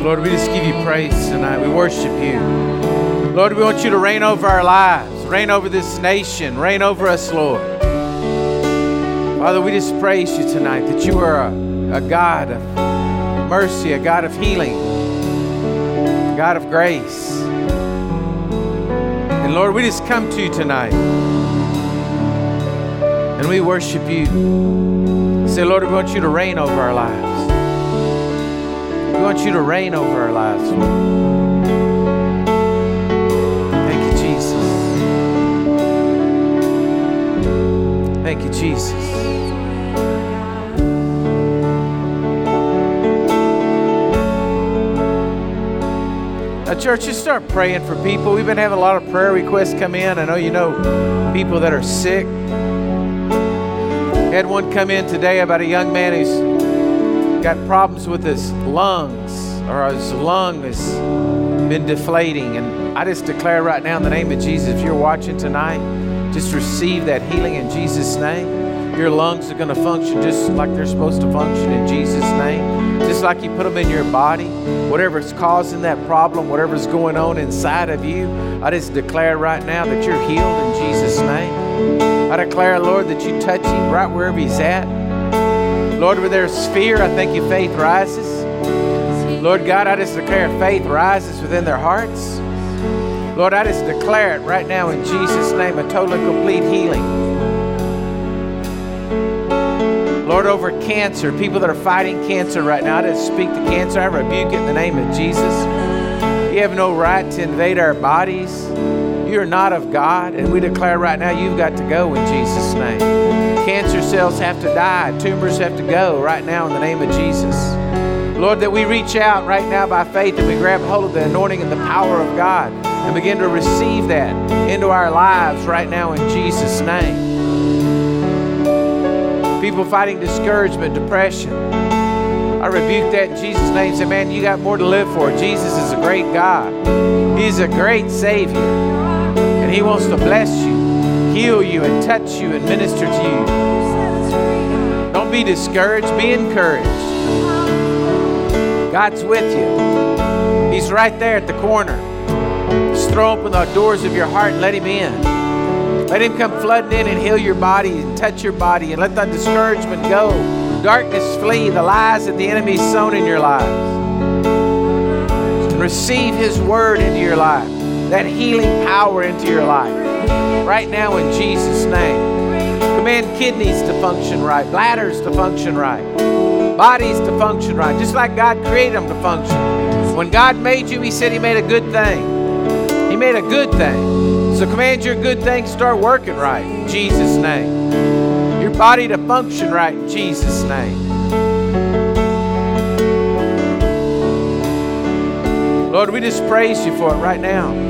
Lord, we just give you praise tonight. We worship you. Lord, we want you to reign over our lives, reign over this nation, reign over us, Lord. Father, we just praise you tonight that you are a, a God of mercy, a God of healing, a God of grace. And Lord, we just come to you tonight and we worship you. Say, Lord, we want you to reign over our lives. We want you to reign over our lives, Thank you, Jesus. Thank you, Jesus. Now, church, just start praying for people. We've been having a lot of prayer requests come in. I know you know people that are sick. Had one come in today about a young man who's got problems with his lungs, or his lung has been deflating. And I just declare right now in the name of Jesus, if you're watching tonight, just receive that healing in Jesus' name. Your lungs are going to function just like they're supposed to function in Jesus' name. Just like you put them in your body. Whatever's causing that problem, whatever's going on inside of you, I just declare right now that you're healed in Jesus' name. I declare, Lord, that you touch him right wherever he's at. Lord, where there's fear, I thank you faith rises. Lord God, I just declare faith rises within their hearts. Lord, I just declare it right now in Jesus' name, a total and complete healing. Lord, over cancer, people that are fighting cancer right now, I just speak to cancer. I rebuke it in the name of Jesus. You have no right to invade our bodies. You're not of God, and we declare right now you've got to go in Jesus' name. Cancer cells have to die, tumors have to go right now in the name of Jesus. Lord, that we reach out right now by faith and we grab hold of the anointing and the power of God and begin to receive that into our lives right now in Jesus' name people fighting discouragement, depression. I rebuke that in Jesus' name. Say, man, you got more to live for. Jesus is a great God. He's a great Savior. And He wants to bless you, heal you, and touch you and minister to you. Don't be discouraged, be encouraged. God's with you. He's right there at the corner. Just throw open the doors of your heart and let Him in. Let Him come flooding in and heal your body and touch your body and let that discouragement go. Darkness flee, the lies that the enemy's sown in your lives. And receive His word into your life, that healing power into your life. Right now, in Jesus' name. Command kidneys to function right, bladders to function right, bodies to function right, just like God created them to function. When God made you, He said He made a good thing. He made a good thing. So command your good things start working right in Jesus' name. Your body to function right in Jesus' name. Lord, we just praise you for it right now.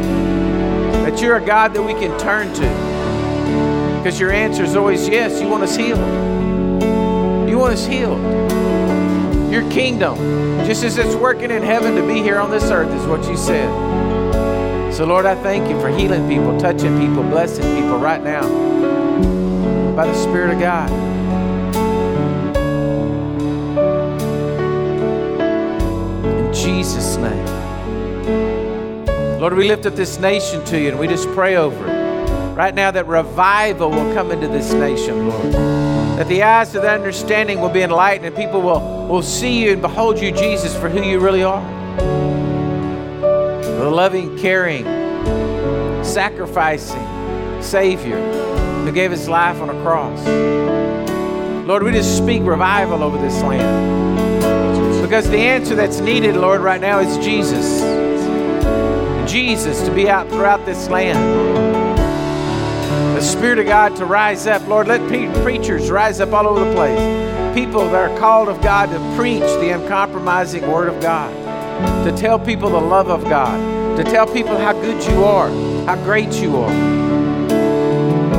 You're a God that we can turn to. Because your answer is always yes. You want us healed. You want us healed. Your kingdom, just as it's working in heaven to be here on this earth, is what you said. So, Lord, I thank you for healing people, touching people, blessing people right now by the Spirit of God. In Jesus' name. Lord, we lift up this nation to you and we just pray over it. Right now, that revival will come into this nation, Lord. That the eyes of the understanding will be enlightened and people will, will see you and behold you, Jesus, for who you really are. The loving, caring, sacrificing Savior who gave his life on a cross. Lord, we just speak revival over this land. Because the answer that's needed, Lord, right now is Jesus. Jesus to be out throughout this land. The Spirit of God to rise up. Lord, let preachers rise up all over the place. People that are called of God to preach the uncompromising Word of God. To tell people the love of God. To tell people how good you are, how great you are.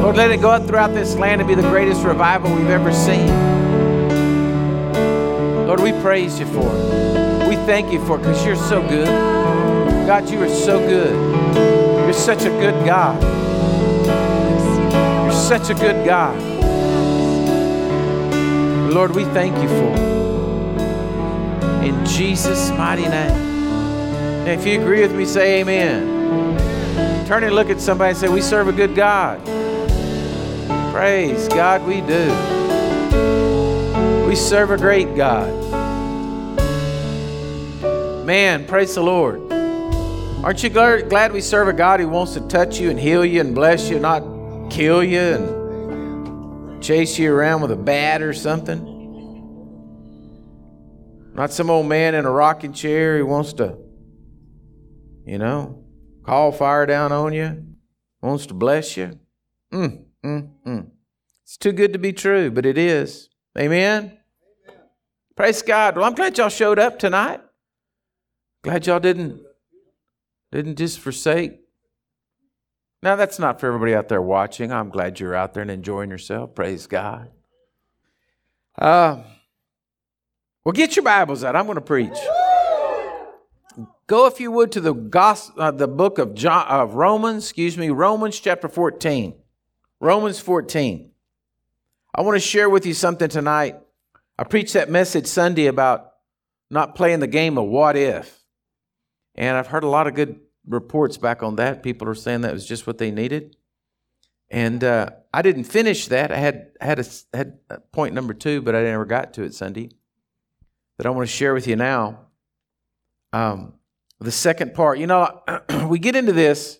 Lord, let it go out throughout this land and be the greatest revival we've ever seen. Lord, we praise you for it. We thank you for it because you're so good. God, you are so good. You're such a good God. You're such a good God. Lord, we thank you for it. In Jesus' mighty name. If you agree with me, say amen. Turn and look at somebody and say, We serve a good God. Praise God, we do. We serve a great God. Man, praise the Lord. Aren't you glad we serve a God who wants to touch you and heal you and bless you, not kill you and chase you around with a bat or something? Not some old man in a rocking chair who wants to, you know, call fire down on you, wants to bless you. Mm, mm, mm. It's too good to be true, but it is. Amen? Amen. Praise God. Well, I'm glad y'all showed up tonight. Glad y'all didn't didn't just forsake. Now, that's not for everybody out there watching. I'm glad you're out there and enjoying yourself. Praise God. Uh, well, get your Bibles out. I'm going to preach. Go, if you would, to the gospel, uh, the book of John, of Romans. Excuse me, Romans chapter 14. Romans 14. I want to share with you something tonight. I preached that message Sunday about not playing the game of what if. And I've heard a lot of good reports back on that. People are saying that was just what they needed. And uh, I didn't finish that. I had had a, had point number two, but I never got to it Sunday. That I want to share with you now. Um, the second part, you know, we get into this.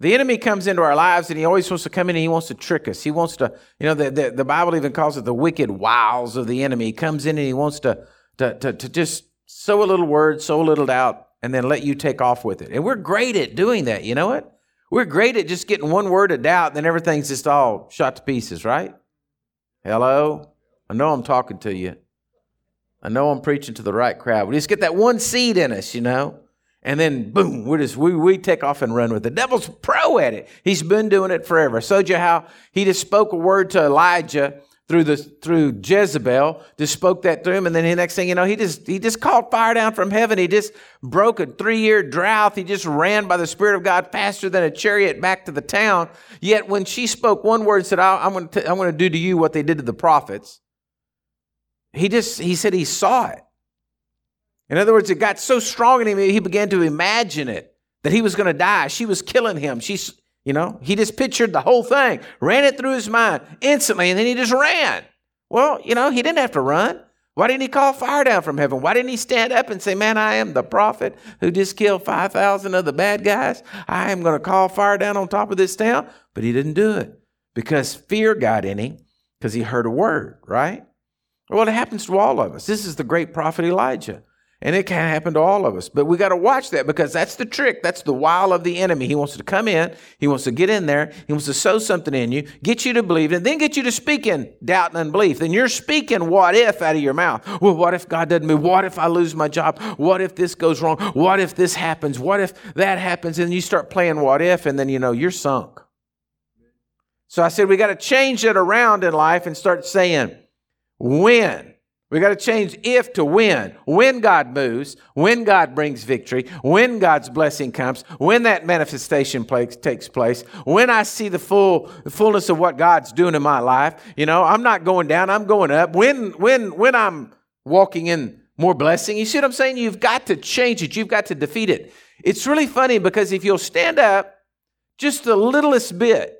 The enemy comes into our lives, and he always wants to come in and he wants to trick us. He wants to, you know, the, the, the Bible even calls it the wicked wiles of the enemy. He comes in and he wants to, to, to, to just sow a little word, sow a little doubt, and then let you take off with it. And we're great at doing that. You know what? We're great at just getting one word of doubt, and then everything's just all shot to pieces, right? Hello? I know I'm talking to you. I know I'm preaching to the right crowd. We just get that one seed in us, you know, and then boom, we just we, we take off and run with it. The devil's pro at it. He's been doing it forever. I showed you how he just spoke a word to Elijah through the through Jezebel, just spoke that through him, and then the next thing you know, he just he just called fire down from heaven. He just broke a three-year drought. He just ran by the Spirit of God faster than a chariot back to the town. Yet when she spoke one word and said, "I'm going to I'm going to do to you what they did to the prophets," he just he said he saw it. In other words, it got so strong in him he began to imagine it that he was going to die. She was killing him. She's you know, he just pictured the whole thing, ran it through his mind instantly, and then he just ran. Well, you know, he didn't have to run. Why didn't he call fire down from heaven? Why didn't he stand up and say, Man, I am the prophet who just killed 5,000 of the bad guys? I am going to call fire down on top of this town. But he didn't do it because fear got in him because he heard a word, right? Well, it happens to all of us. This is the great prophet Elijah. And it can happen to all of us. But we got to watch that because that's the trick. That's the wile of the enemy. He wants to come in, he wants to get in there, he wants to sow something in you, get you to believe, and then get you to speak in doubt and unbelief. Then you're speaking what if out of your mouth. Well, what if God doesn't move? What if I lose my job? What if this goes wrong? What if this happens? What if that happens? And you start playing what if, and then you know you're sunk. So I said we got to change it around in life and start saying, when we got to change if to when. When God moves, when God brings victory, when God's blessing comes, when that manifestation takes place, when I see the full the fullness of what God's doing in my life. You know, I'm not going down, I'm going up. When when when I'm walking in more blessing, you see what I'm saying? You've got to change it. You've got to defeat it. It's really funny because if you'll stand up just the littlest bit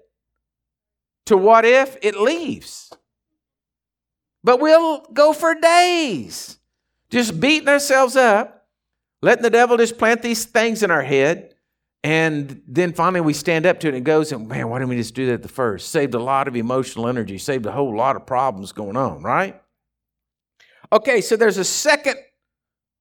to what if, it leaves. But we'll go for days just beating ourselves up, letting the devil just plant these things in our head. And then finally we stand up to it and goes, and man, why didn't we just do that at the first? Saved a lot of emotional energy, saved a whole lot of problems going on, right? Okay, so there's a second,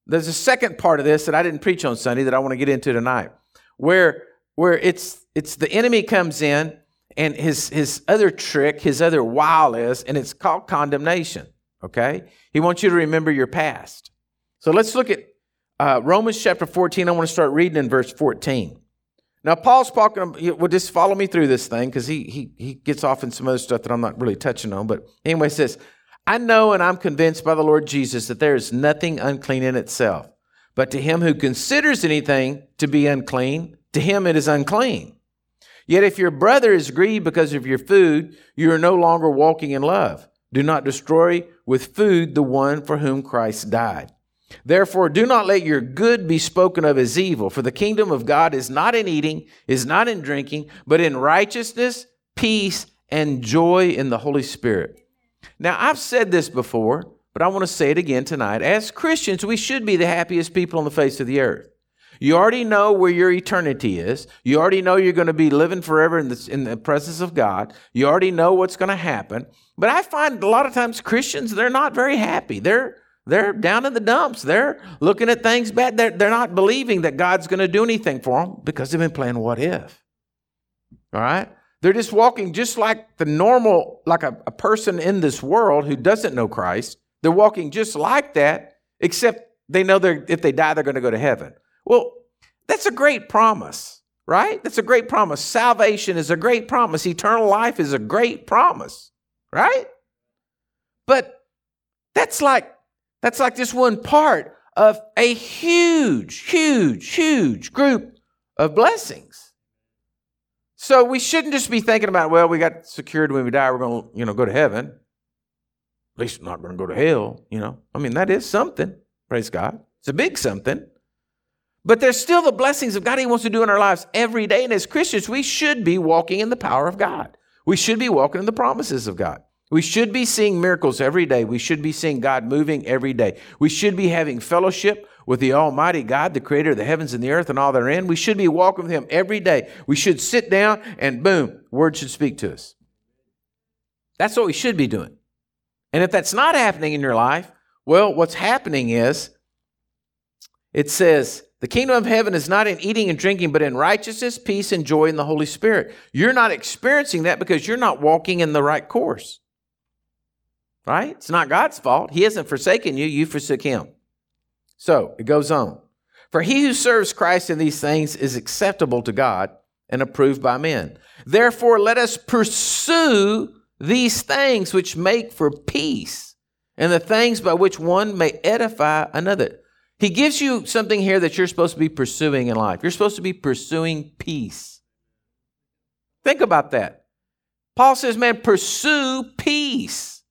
there's a second part of this that I didn't preach on Sunday that I want to get into tonight, where where it's it's the enemy comes in and his, his other trick, his other wile is, and it's called condemnation. Okay? He wants you to remember your past. So let's look at uh, Romans chapter 14. I want to start reading in verse 14. Now, Paul's talking, well, just follow me through this thing because he, he, he gets off in some other stuff that I'm not really touching on. But anyway, says, I know and I'm convinced by the Lord Jesus that there is nothing unclean in itself. But to him who considers anything to be unclean, to him it is unclean. Yet if your brother is grieved because of your food, you are no longer walking in love. Do not destroy with food the one for whom Christ died. Therefore, do not let your good be spoken of as evil, for the kingdom of God is not in eating, is not in drinking, but in righteousness, peace, and joy in the Holy Spirit. Now, I've said this before, but I want to say it again tonight. As Christians, we should be the happiest people on the face of the earth. You already know where your eternity is. You already know you're going to be living forever in the, in the presence of God. You already know what's going to happen. But I find a lot of times Christians, they're not very happy. They're, they're down in the dumps. They're looking at things bad. They're, they're not believing that God's going to do anything for them because they've been playing what if. All right? They're just walking just like the normal, like a, a person in this world who doesn't know Christ. They're walking just like that, except they know they're, if they die, they're going to go to heaven. Well, that's a great promise, right? That's a great promise. Salvation is a great promise. Eternal life is a great promise, right? But that's like that's like just one part of a huge, huge, huge group of blessings. So we shouldn't just be thinking about, well, we got secured when we die, we're going to, you know, go to heaven. At least not going to go to hell, you know. I mean, that is something. Praise God. It's a big something. But there's still the blessings of God He wants to do in our lives every day. And as Christians, we should be walking in the power of God. We should be walking in the promises of God. We should be seeing miracles every day. We should be seeing God moving every day. We should be having fellowship with the Almighty God, the creator of the heavens and the earth and all therein. We should be walking with Him every day. We should sit down and boom, word should speak to us. That's what we should be doing. And if that's not happening in your life, well, what's happening is it says, the kingdom of heaven is not in eating and drinking, but in righteousness, peace, and joy in the Holy Spirit. You're not experiencing that because you're not walking in the right course. Right? It's not God's fault. He hasn't forsaken you, you forsook him. So it goes on. For he who serves Christ in these things is acceptable to God and approved by men. Therefore, let us pursue these things which make for peace and the things by which one may edify another. He gives you something here that you're supposed to be pursuing in life. You're supposed to be pursuing peace. Think about that. Paul says, man, pursue peace.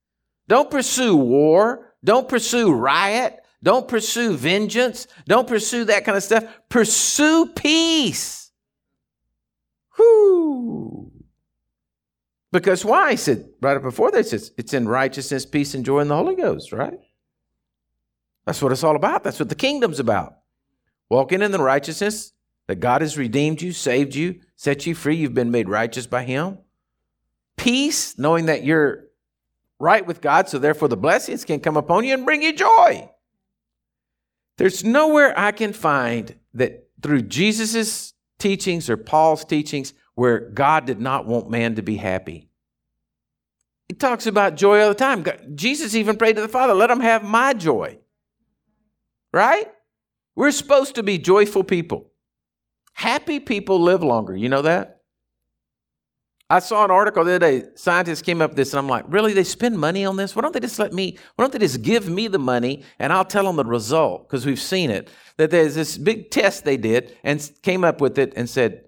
Don't pursue war. Don't pursue riot. Don't pursue vengeance. Don't pursue that kind of stuff. Pursue peace. Whoo. Because why? He said right up before this, it's, it's in righteousness, peace, and joy in the Holy Ghost, right? That's what it's all about. That's what the kingdom's about. Walking in the righteousness that God has redeemed you, saved you, set you free. You've been made righteous by Him. Peace, knowing that you're right with God, so therefore the blessings can come upon you and bring you joy. There's nowhere I can find that through Jesus' teachings or Paul's teachings where God did not want man to be happy. He talks about joy all the time. Jesus even prayed to the Father, let him have my joy. Right? We're supposed to be joyful people. Happy people live longer. You know that? I saw an article the other day. Scientists came up with this, and I'm like, really? They spend money on this? Why don't they just let me? Why don't they just give me the money and I'll tell them the result? Because we've seen it. That there's this big test they did and came up with it and said,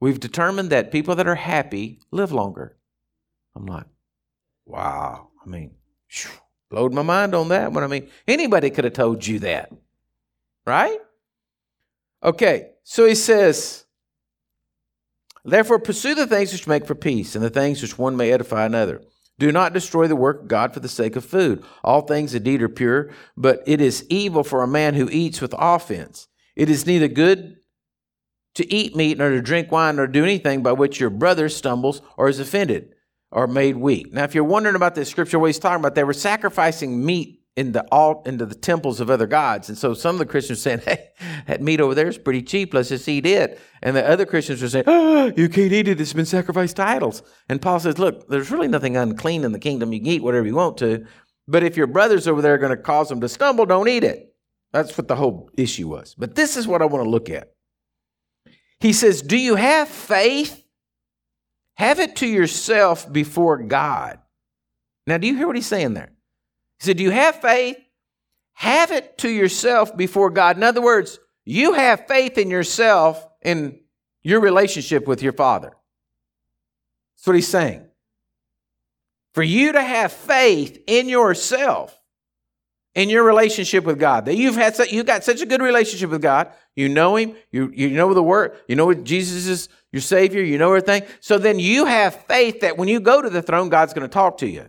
we've determined that people that are happy live longer. I'm like, wow. I mean, blowed my mind on that one. I mean, anybody could have told you that, right? Okay, so he says. Therefore, pursue the things which make for peace, and the things which one may edify another. Do not destroy the work of God for the sake of food. All things indeed are pure, but it is evil for a man who eats with offense. It is neither good to eat meat, nor to drink wine, nor do anything by which your brother stumbles or is offended or made weak. Now, if you're wondering about this scripture, what he's talking about, they were sacrificing meat in the alt into the temples of other gods. And so some of the Christians saying, Hey, that meat over there is pretty cheap. Let's just eat it. And the other Christians were saying, Oh, you can't eat it. It's been sacrificed to idols. And Paul says, Look, there's really nothing unclean in the kingdom. You can eat whatever you want to. But if your brothers over there are going to cause them to stumble, don't eat it. That's what the whole issue was. But this is what I want to look at. He says, Do you have faith? Have it to yourself before God. Now, do you hear what he's saying there? He said, Do you have faith? Have it to yourself before God. In other words, you have faith in yourself in your relationship with your Father. That's what he's saying. For you to have faith in yourself in your relationship with God. That you've had you've got such a good relationship with God. You know Him. You you know the Word. You know Jesus is your Savior. You know everything. So then you have faith that when you go to the throne, God's going to talk to you.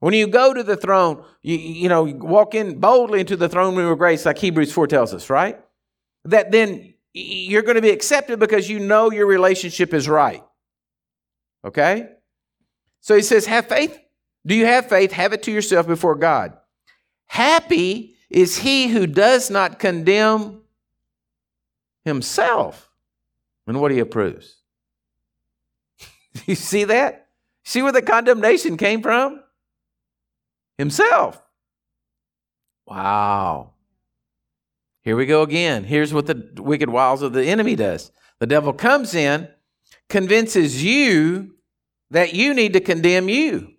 When you go to the throne, you, you know, walk in boldly into the throne room of grace, like Hebrews 4 tells us, right? That then you're going to be accepted because you know your relationship is right. Okay? So he says, have faith. Do you have faith? Have it to yourself before God. Happy is he who does not condemn himself and what he approves. you see that? See where the condemnation came from? Himself. Wow. Here we go again. Here's what the wicked wiles of the enemy does the devil comes in, convinces you that you need to condemn you.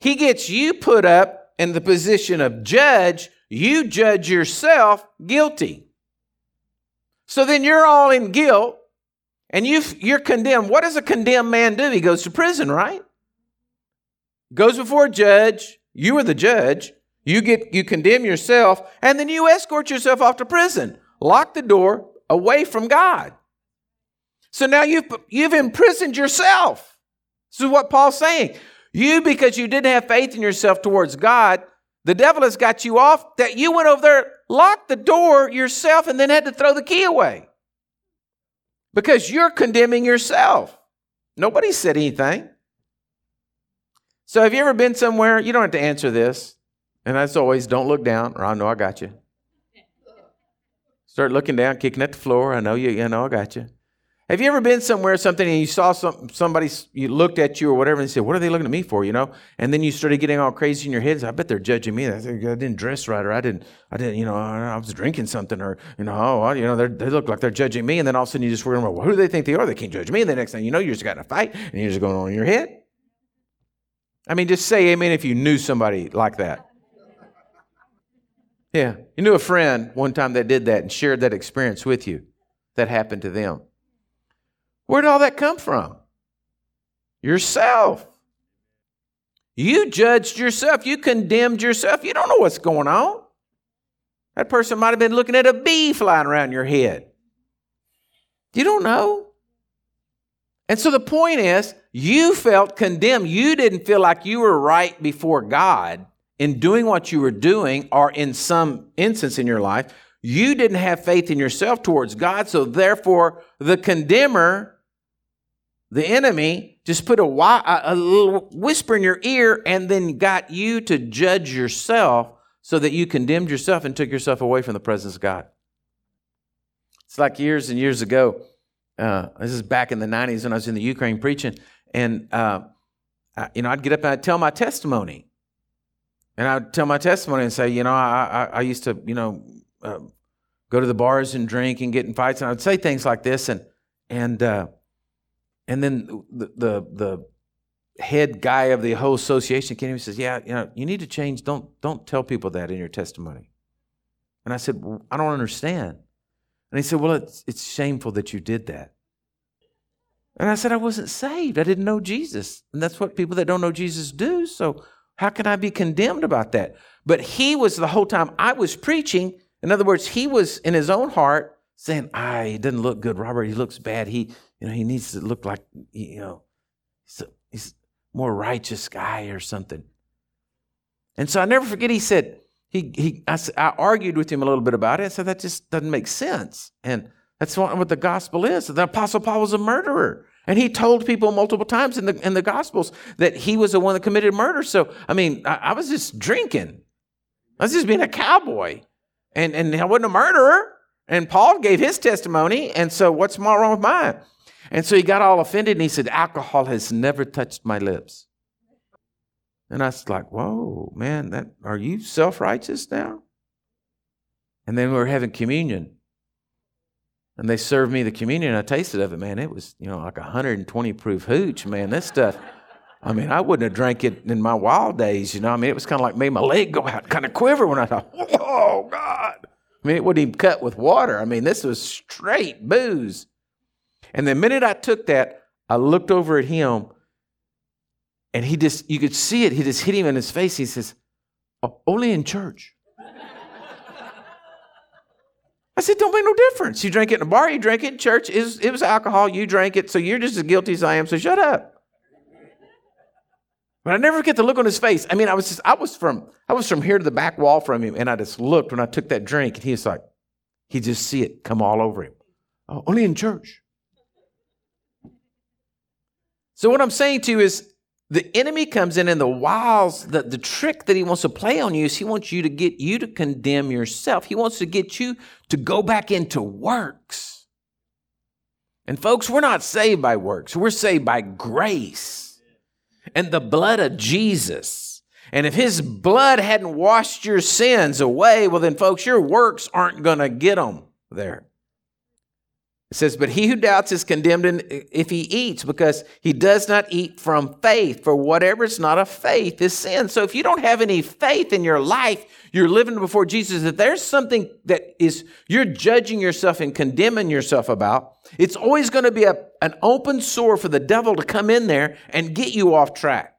He gets you put up in the position of judge. You judge yourself guilty. So then you're all in guilt and you you're condemned. What does a condemned man do? He goes to prison, right? Goes before a judge. You are the judge. You get you condemn yourself, and then you escort yourself off to prison. Lock the door away from God. So now you've you've imprisoned yourself. This is what Paul's saying. You, because you didn't have faith in yourself towards God, the devil has got you off that you went over there, locked the door yourself, and then had to throw the key away. Because you're condemning yourself. Nobody said anything. So have you ever been somewhere? You don't have to answer this. And as always, don't look down, or I know I got you. Start looking down, kicking at the floor. I know you, you know I got you. Have you ever been somewhere, something, and you saw some, somebody, you looked at you or whatever, and said, What are they looking at me for? You know? And then you started getting all crazy in your head. I bet they're judging me. I didn't dress right, or I didn't, I didn't, you know, I was drinking something, or, you know, oh, you know, they look like they're judging me. And then all of a sudden you just were well, who do they think they are? They can't judge me. And the next thing you know, you just got in a fight, and you're just going on in your head. I mean, just say amen if you knew somebody like that. Yeah. You knew a friend one time that did that and shared that experience with you that happened to them. Where did all that come from? Yourself. You judged yourself. You condemned yourself. You don't know what's going on. That person might have been looking at a bee flying around your head. You don't know. And so the point is, you felt condemned. You didn't feel like you were right before God in doing what you were doing, or in some instance in your life, you didn't have faith in yourself towards God. So therefore, the condemner, the enemy, just put a, a, little whisper in your ear and then got you to judge yourself so that you condemned yourself and took yourself away from the presence of God. It's like years and years ago. Uh, this is back in the 90s when I was in the Ukraine preaching. And, uh, I, you know, I'd get up and I'd tell my testimony. And I'd tell my testimony and say, you know, I, I, I used to, you know, uh, go to the bars and drink and get in fights. And I would say things like this. And, and, uh, and then the, the, the head guy of the whole association came and says, yeah, you know, you need to change. Don't, don't tell people that in your testimony. And I said, well, I don't understand. And he said, well, it's, it's shameful that you did that. And I said, I wasn't saved. I didn't know Jesus. And that's what people that don't know Jesus do. So how can I be condemned about that? But he was the whole time I was preaching. In other words, he was in his own heart saying, "Ah, he doesn't look good, Robert. He looks bad. He, you know, he needs to look like, you know, he's a, he's a more righteous guy or something." And so I never forget. He said, he, he, I, I argued with him a little bit about it. I said that just doesn't make sense, and that's what the gospel is. The apostle Paul was a murderer. And he told people multiple times in the, in the Gospels that he was the one that committed murder. So, I mean, I, I was just drinking. I was just being a cowboy. And, and I wasn't a murderer. And Paul gave his testimony. And so, what's wrong with mine? And so he got all offended and he said, Alcohol has never touched my lips. And I was like, Whoa, man, that, are you self righteous now? And then we were having communion and they served me the communion. I tasted of it, man. It was, you know, like 120 proof hooch, man. This stuff. I mean, I wouldn't have drank it in my wild days, you know. I mean, it was kind of like made my leg go out, kind of quiver when I thought, oh God. I mean, it wouldn't even cut with water. I mean, this was straight booze. And the minute I took that, I looked over at him, and he just, you could see it. He just hit him in his face. He says, "Oh, only in church. I said, don't make no difference. You drink it in a bar, you drink it in church. It was, it was alcohol, you drank it, so you're just as guilty as I am, so shut up. But I never get the look on his face. I mean, I was just, I was from, I was from here to the back wall from him, and I just looked when I took that drink, and he was like, he just see it come all over him. Oh, only in church. So what I'm saying to you is the enemy comes in and the wiles, the, the trick that he wants to play on you is he wants you to get you to condemn yourself. He wants to get you to go back into works. And folks, we're not saved by works. We're saved by grace and the blood of Jesus. And if his blood hadn't washed your sins away, well, then, folks, your works aren't going to get them there. It says, But he who doubts is condemned if he eats, because he does not eat from faith. For whatever is not of faith is sin. So if you don't have any faith in your life, you're living before Jesus, that there's something that is you're judging yourself and condemning yourself about, it's always going to be a, an open sore for the devil to come in there and get you off track.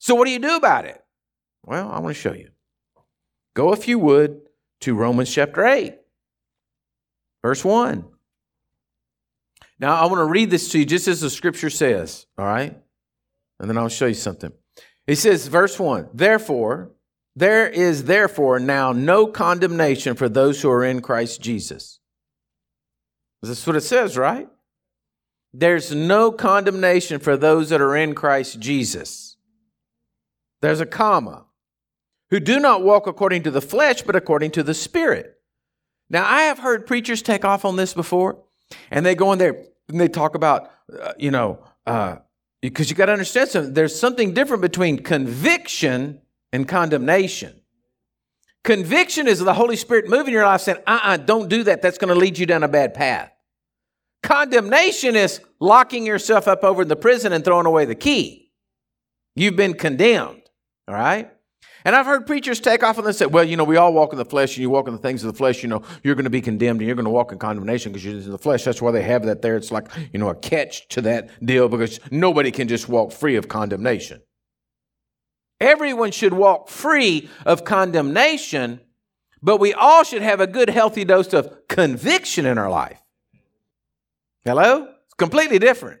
So what do you do about it? Well, I want to show you. Go, if you would, to Romans chapter 8, verse 1. Now, I want to read this to you just as the scripture says, all right? And then I'll show you something. It says, verse 1 Therefore, there is therefore now no condemnation for those who are in Christ Jesus. That's what it says, right? There's no condemnation for those that are in Christ Jesus. There's a comma. Who do not walk according to the flesh, but according to the Spirit. Now, I have heard preachers take off on this before. And they go in there and they talk about, uh, you know, uh, because you got to understand something. There's something different between conviction and condemnation. Conviction is the Holy Spirit moving your life saying, uh uh-uh, uh, do not do that. That's going to lead you down a bad path. Condemnation is locking yourself up over in the prison and throwing away the key. You've been condemned, all right? And I've heard preachers take off on this say, well, you know, we all walk in the flesh and you walk in the things of the flesh, you know, you're going to be condemned and you're going to walk in condemnation because you're in the flesh. That's why they have that there. It's like, you know, a catch to that deal because nobody can just walk free of condemnation. Everyone should walk free of condemnation, but we all should have a good, healthy dose of conviction in our life. Hello? It's completely different.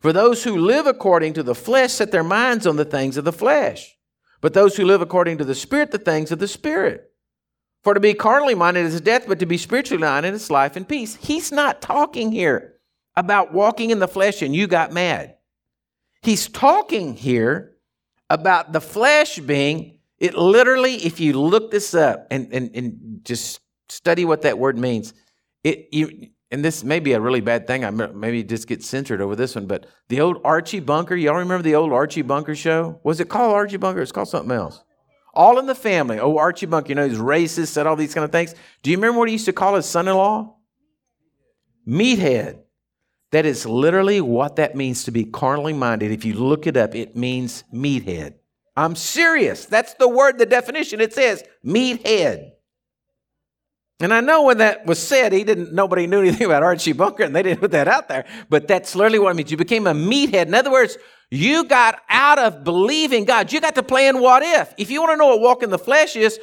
For those who live according to the flesh set their minds on the things of the flesh, but those who live according to the Spirit, the things of the Spirit. For to be carnally minded is death, but to be spiritually minded is life and peace. He's not talking here about walking in the flesh and you got mad. He's talking here about the flesh being, it literally, if you look this up and, and, and just study what that word means, it, you, and this may be a really bad thing. I maybe just get censored over this one, but the old Archie Bunker, y'all remember the old Archie Bunker show? Was it called Archie Bunker? It's called something else. All in the family. Oh, Archie Bunker, you know, he's racist, said all these kind of things. Do you remember what he used to call his son in law? Meathead. That is literally what that means to be carnally minded. If you look it up, it means meathead. I'm serious. That's the word, the definition. It says meathead. And I know when that was said, he didn't, nobody knew anything about Archie Bunker and they didn't put that out there. But that's literally what it means. You became a meathead. In other words, you got out of believing God. You got to play in what if. If you want to know what walking in the flesh is,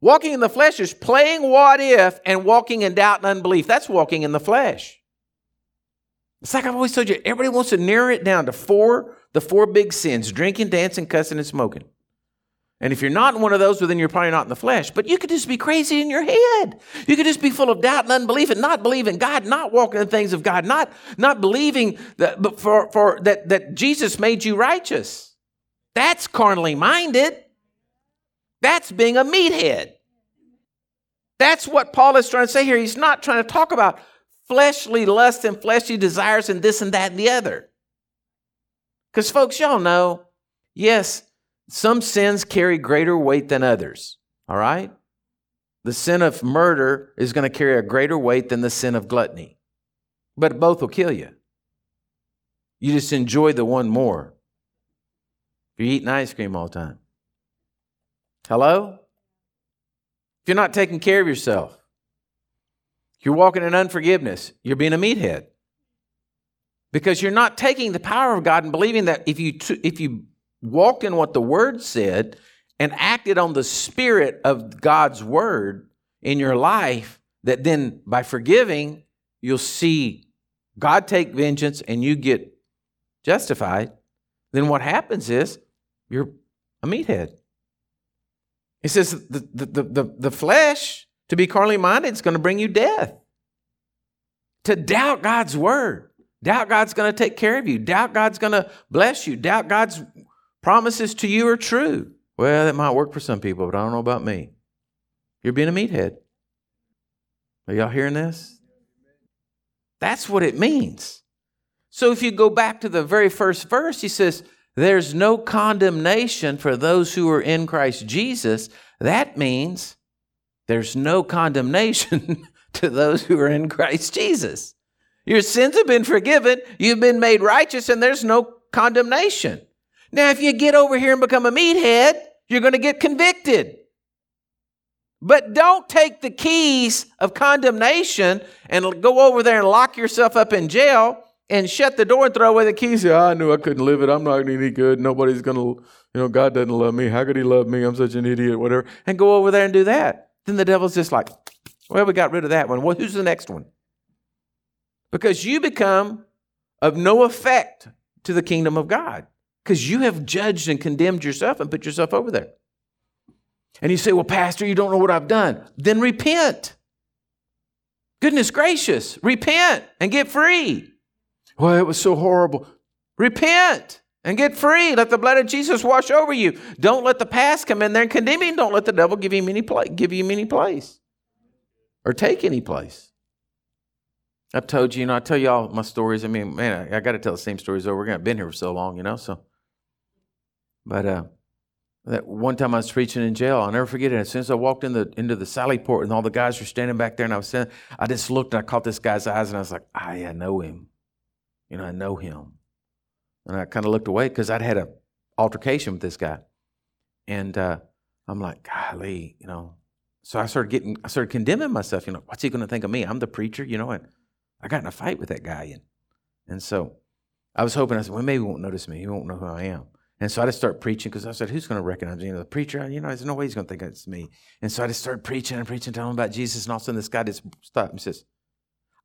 walking in the flesh is playing what if and walking in doubt and unbelief. That's walking in the flesh. It's like I've always told you, everybody wants to narrow it down to four, the four big sins drinking, dancing, cussing, and smoking. And if you're not one of those, well, then you're probably not in the flesh. But you could just be crazy in your head. You could just be full of doubt and unbelief and not believe in God, not walking in the things of God, not, not believing that, for, for, that, that Jesus made you righteous. That's carnally minded. That's being a meathead. That's what Paul is trying to say here. He's not trying to talk about fleshly lust and fleshly desires and this and that and the other. Because, folks, y'all know, yes, some sins carry greater weight than others, all right? the sin of murder is going to carry a greater weight than the sin of gluttony. But both will kill you. You just enjoy the one more. You're eating ice cream all the time. Hello? If you're not taking care of yourself, you're walking in unforgiveness, you're being a meathead. Because you're not taking the power of God and believing that if you, if you walked in what the Word said and acted on the Spirit of God's Word in your life, that then by forgiving, you'll see God take vengeance and you get justified, then what happens is you're a meathead. He says the, the, the, the, flesh, to be carnally minded, is going to bring you death. To doubt God's word, doubt God's going to take care of you, doubt God's going to bless you, doubt God's promises to you are true. Well, that might work for some people, but I don't know about me. You're being a meathead. Are y'all hearing this? That's what it means. So if you go back to the very first verse, he says, There's no condemnation for those who are in Christ Jesus. That means there's no condemnation to those who are in Christ Jesus. Your sins have been forgiven, you've been made righteous, and there's no condemnation. Now, if you get over here and become a meathead, you're going to get convicted. But don't take the keys of condemnation and go over there and lock yourself up in jail and shut the door and throw away the keys. Yeah, I knew I couldn't live it. I'm not any good. Nobody's going to, you know, God doesn't love me. How could he love me? I'm such an idiot, whatever. And go over there and do that. Then the devil's just like, well, we got rid of that one. Well, who's the next one? Because you become of no effect to the kingdom of God because you have judged and condemned yourself and put yourself over there. And you say, Well, Pastor, you don't know what I've done. Then repent. Goodness gracious, repent and get free. Well, it was so horrible. Repent and get free. Let the blood of Jesus wash over you. Don't let the past come in there and condemn you. Don't let the devil give you any place, give you any place or take any place. I've told you, you know, I tell you all my stories. I mean, man, I, I got to tell the same stories over again. I've been here for so long, you know, so. But uh, that one time I was preaching in jail. I'll never forget it. As soon as I walked in the, into the sally port and all the guys were standing back there and I was saying, I just looked and I caught this guy's eyes and I was like, I, I know him. You know, I know him. And I kind of looked away because I'd had an altercation with this guy. And uh, I'm like, golly, you know. So I started getting, I started condemning myself. You know, what's he going to think of me? I'm the preacher, you know. And I got in a fight with that guy. And, and so I was hoping, I said, well, maybe he won't notice me. He won't know who I am. And so I just started preaching because I said, who's going to recognize me? You know, the preacher, you know, there's no way he's going to think it's me. And so I just started preaching and preaching, telling him about Jesus. And all of a sudden this guy just stopped and says,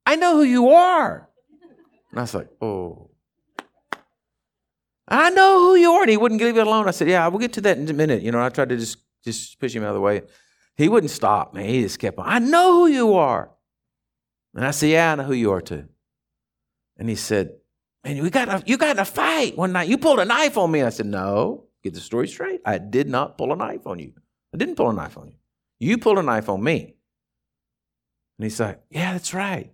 I know who you are. And I was like, oh. I know who you are. And he wouldn't leave it alone. I said, yeah, we'll get to that in a minute. You know, I tried to just, just push him out of the way. He wouldn't stop, man. He just kept on. I know who you are. And I said, yeah, I know who you are too. And he said, man, we got a, you got in a fight one night. You pulled a knife on me. I said, no, get the story straight. I did not pull a knife on you. I didn't pull a knife on you. You pulled a knife on me. And he's like, yeah, that's right.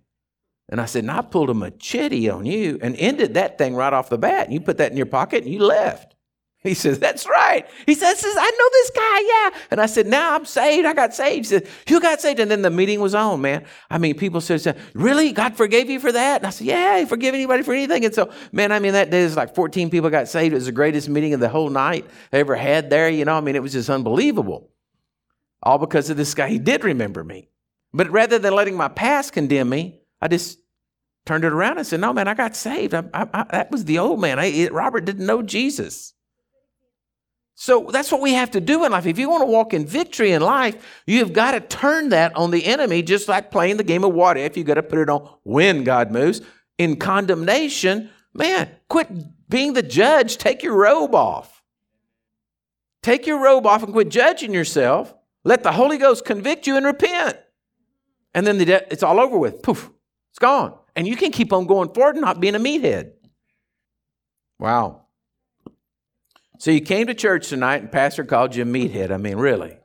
And I said, and I pulled a machete on you and ended that thing right off the bat. And you put that in your pocket and you left. He says, That's right. He says, I know this guy, yeah. And I said, Now I'm saved. I got saved. He said, You got saved. And then the meeting was on, man. I mean, people said, Really? God forgave you for that? And I said, Yeah, he forgive anybody for anything. And so, man, I mean, that day is like 14 people got saved. It was the greatest meeting of the whole night I ever had there. You know, I mean, it was just unbelievable. All because of this guy. He did remember me. But rather than letting my past condemn me, I just turned it around and said, No, man, I got saved. I, I, I, that was the old man. Robert didn't know Jesus. So that's what we have to do in life. If you want to walk in victory in life, you've got to turn that on the enemy, just like playing the game of what if. You've got to put it on when God moves. In condemnation, man, quit being the judge. Take your robe off. Take your robe off and quit judging yourself. Let the Holy Ghost convict you and repent. And then the de- it's all over with. Poof, it's gone. And you can keep on going forward and not being a meathead. Wow. So you came to church tonight and pastor called you a meathead. I mean, really.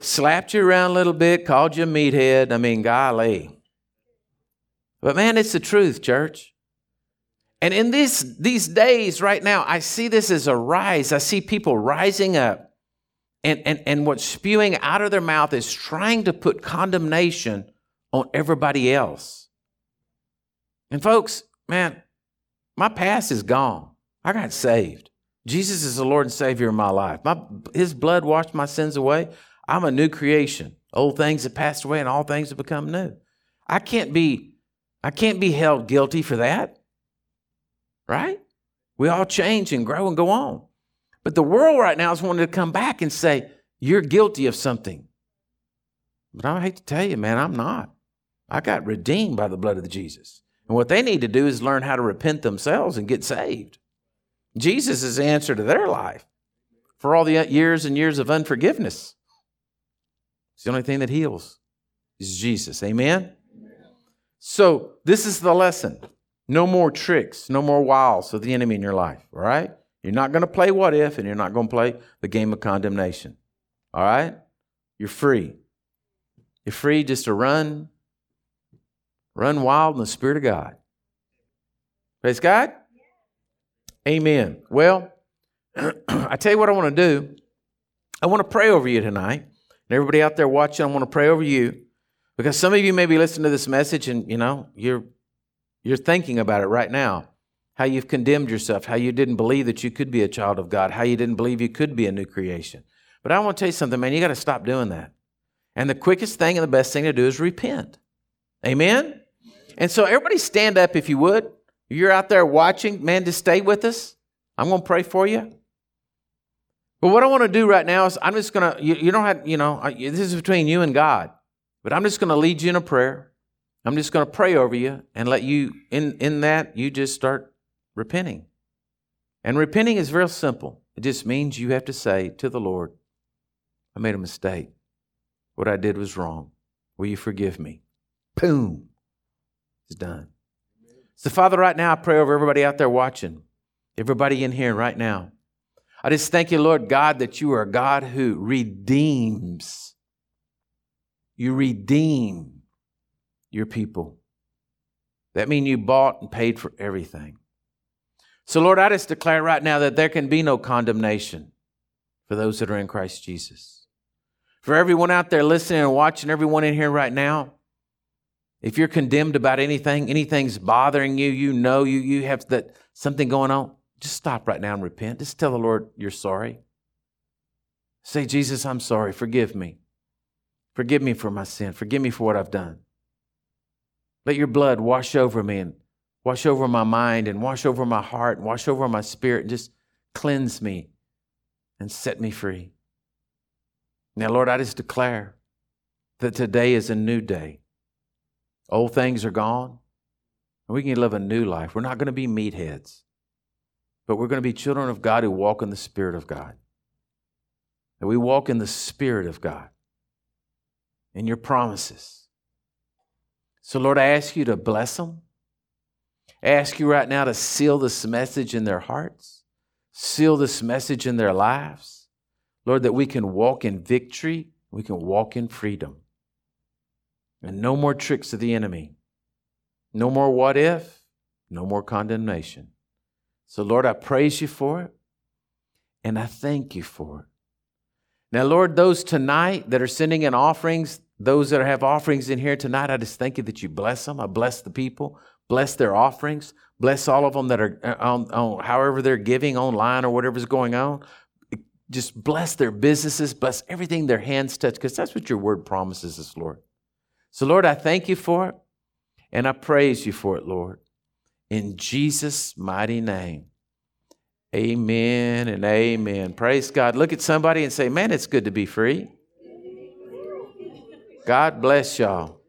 Slapped you around a little bit, called you a meathead. I mean, golly. But man, it's the truth, church. And in this, these days right now, I see this as a rise. I see people rising up And, and, and what's spewing out of their mouth is trying to put condemnation on everybody else. And folks, man, my past is gone. I got saved. Jesus is the Lord and Savior of my life. My, his blood washed my sins away. I'm a new creation. Old things have passed away and all things have become new. I can't be, I can't be held guilty for that. Right? We all change and grow and go on. But the world right now is wanting to come back and say, you're guilty of something. But I hate to tell you, man, I'm not. I got redeemed by the blood of Jesus. And what they need to do is learn how to repent themselves and get saved. Jesus is answer to their life for all the years and years of unforgiveness. It's the only thing that heals is Jesus. Amen? So, this is the lesson. No more tricks, no more wiles of the enemy in your life, all right? You're not going to play what if, and you're not going to play the game of condemnation, all right? You're free. You're free just to run, run wild in the Spirit of God. Praise God? Amen. Well, I tell you what I want to do. I want to pray over you tonight. And everybody out there watching, I want to pray over you. Because some of you may be listening to this message and you know, you're you're thinking about it right now. How you've condemned yourself, how you didn't believe that you could be a child of God, how you didn't believe you could be a new creation. But I want to tell you something, man, you got to stop doing that. And the quickest thing and the best thing to do is repent. Amen? And so everybody stand up if you would. You're out there watching, man, just stay with us. I'm going to pray for you. But what I want to do right now is I'm just going to, you, you don't have, you know, this is between you and God. But I'm just going to lead you in a prayer. I'm just going to pray over you and let you, in, in that, you just start repenting. And repenting is very simple. It just means you have to say to the Lord, I made a mistake. What I did was wrong. Will you forgive me? Boom. It's done. So, Father, right now, I pray over everybody out there watching, everybody in here right now. I just thank you, Lord God, that you are a God who redeems. You redeem your people. That means you bought and paid for everything. So, Lord, I just declare right now that there can be no condemnation for those that are in Christ Jesus. For everyone out there listening and watching, everyone in here right now, if you're condemned about anything, anything's bothering you, you know you, you have that something going on, just stop right now and repent. Just tell the Lord you're sorry. Say, Jesus, I'm sorry. Forgive me. Forgive me for my sin. Forgive me for what I've done. Let your blood wash over me and wash over my mind and wash over my heart and wash over my spirit and just cleanse me and set me free. Now, Lord, I just declare that today is a new day. Old things are gone, and we can live a new life. We're not going to be meatheads, but we're going to be children of God who walk in the Spirit of God. That we walk in the Spirit of God, in your promises. So, Lord, I ask you to bless them. I ask you right now to seal this message in their hearts, seal this message in their lives. Lord, that we can walk in victory, we can walk in freedom. And no more tricks of the enemy. No more what if, no more condemnation. So, Lord, I praise you for it and I thank you for it. Now, Lord, those tonight that are sending in offerings, those that have offerings in here tonight, I just thank you that you bless them. I bless the people, bless their offerings, bless all of them that are uh, on, on however they're giving online or whatever's going on. Just bless their businesses, bless everything their hands touch, because that's what your word promises us, Lord. So, Lord, I thank you for it and I praise you for it, Lord. In Jesus' mighty name. Amen and amen. Praise God. Look at somebody and say, Man, it's good to be free. God bless y'all.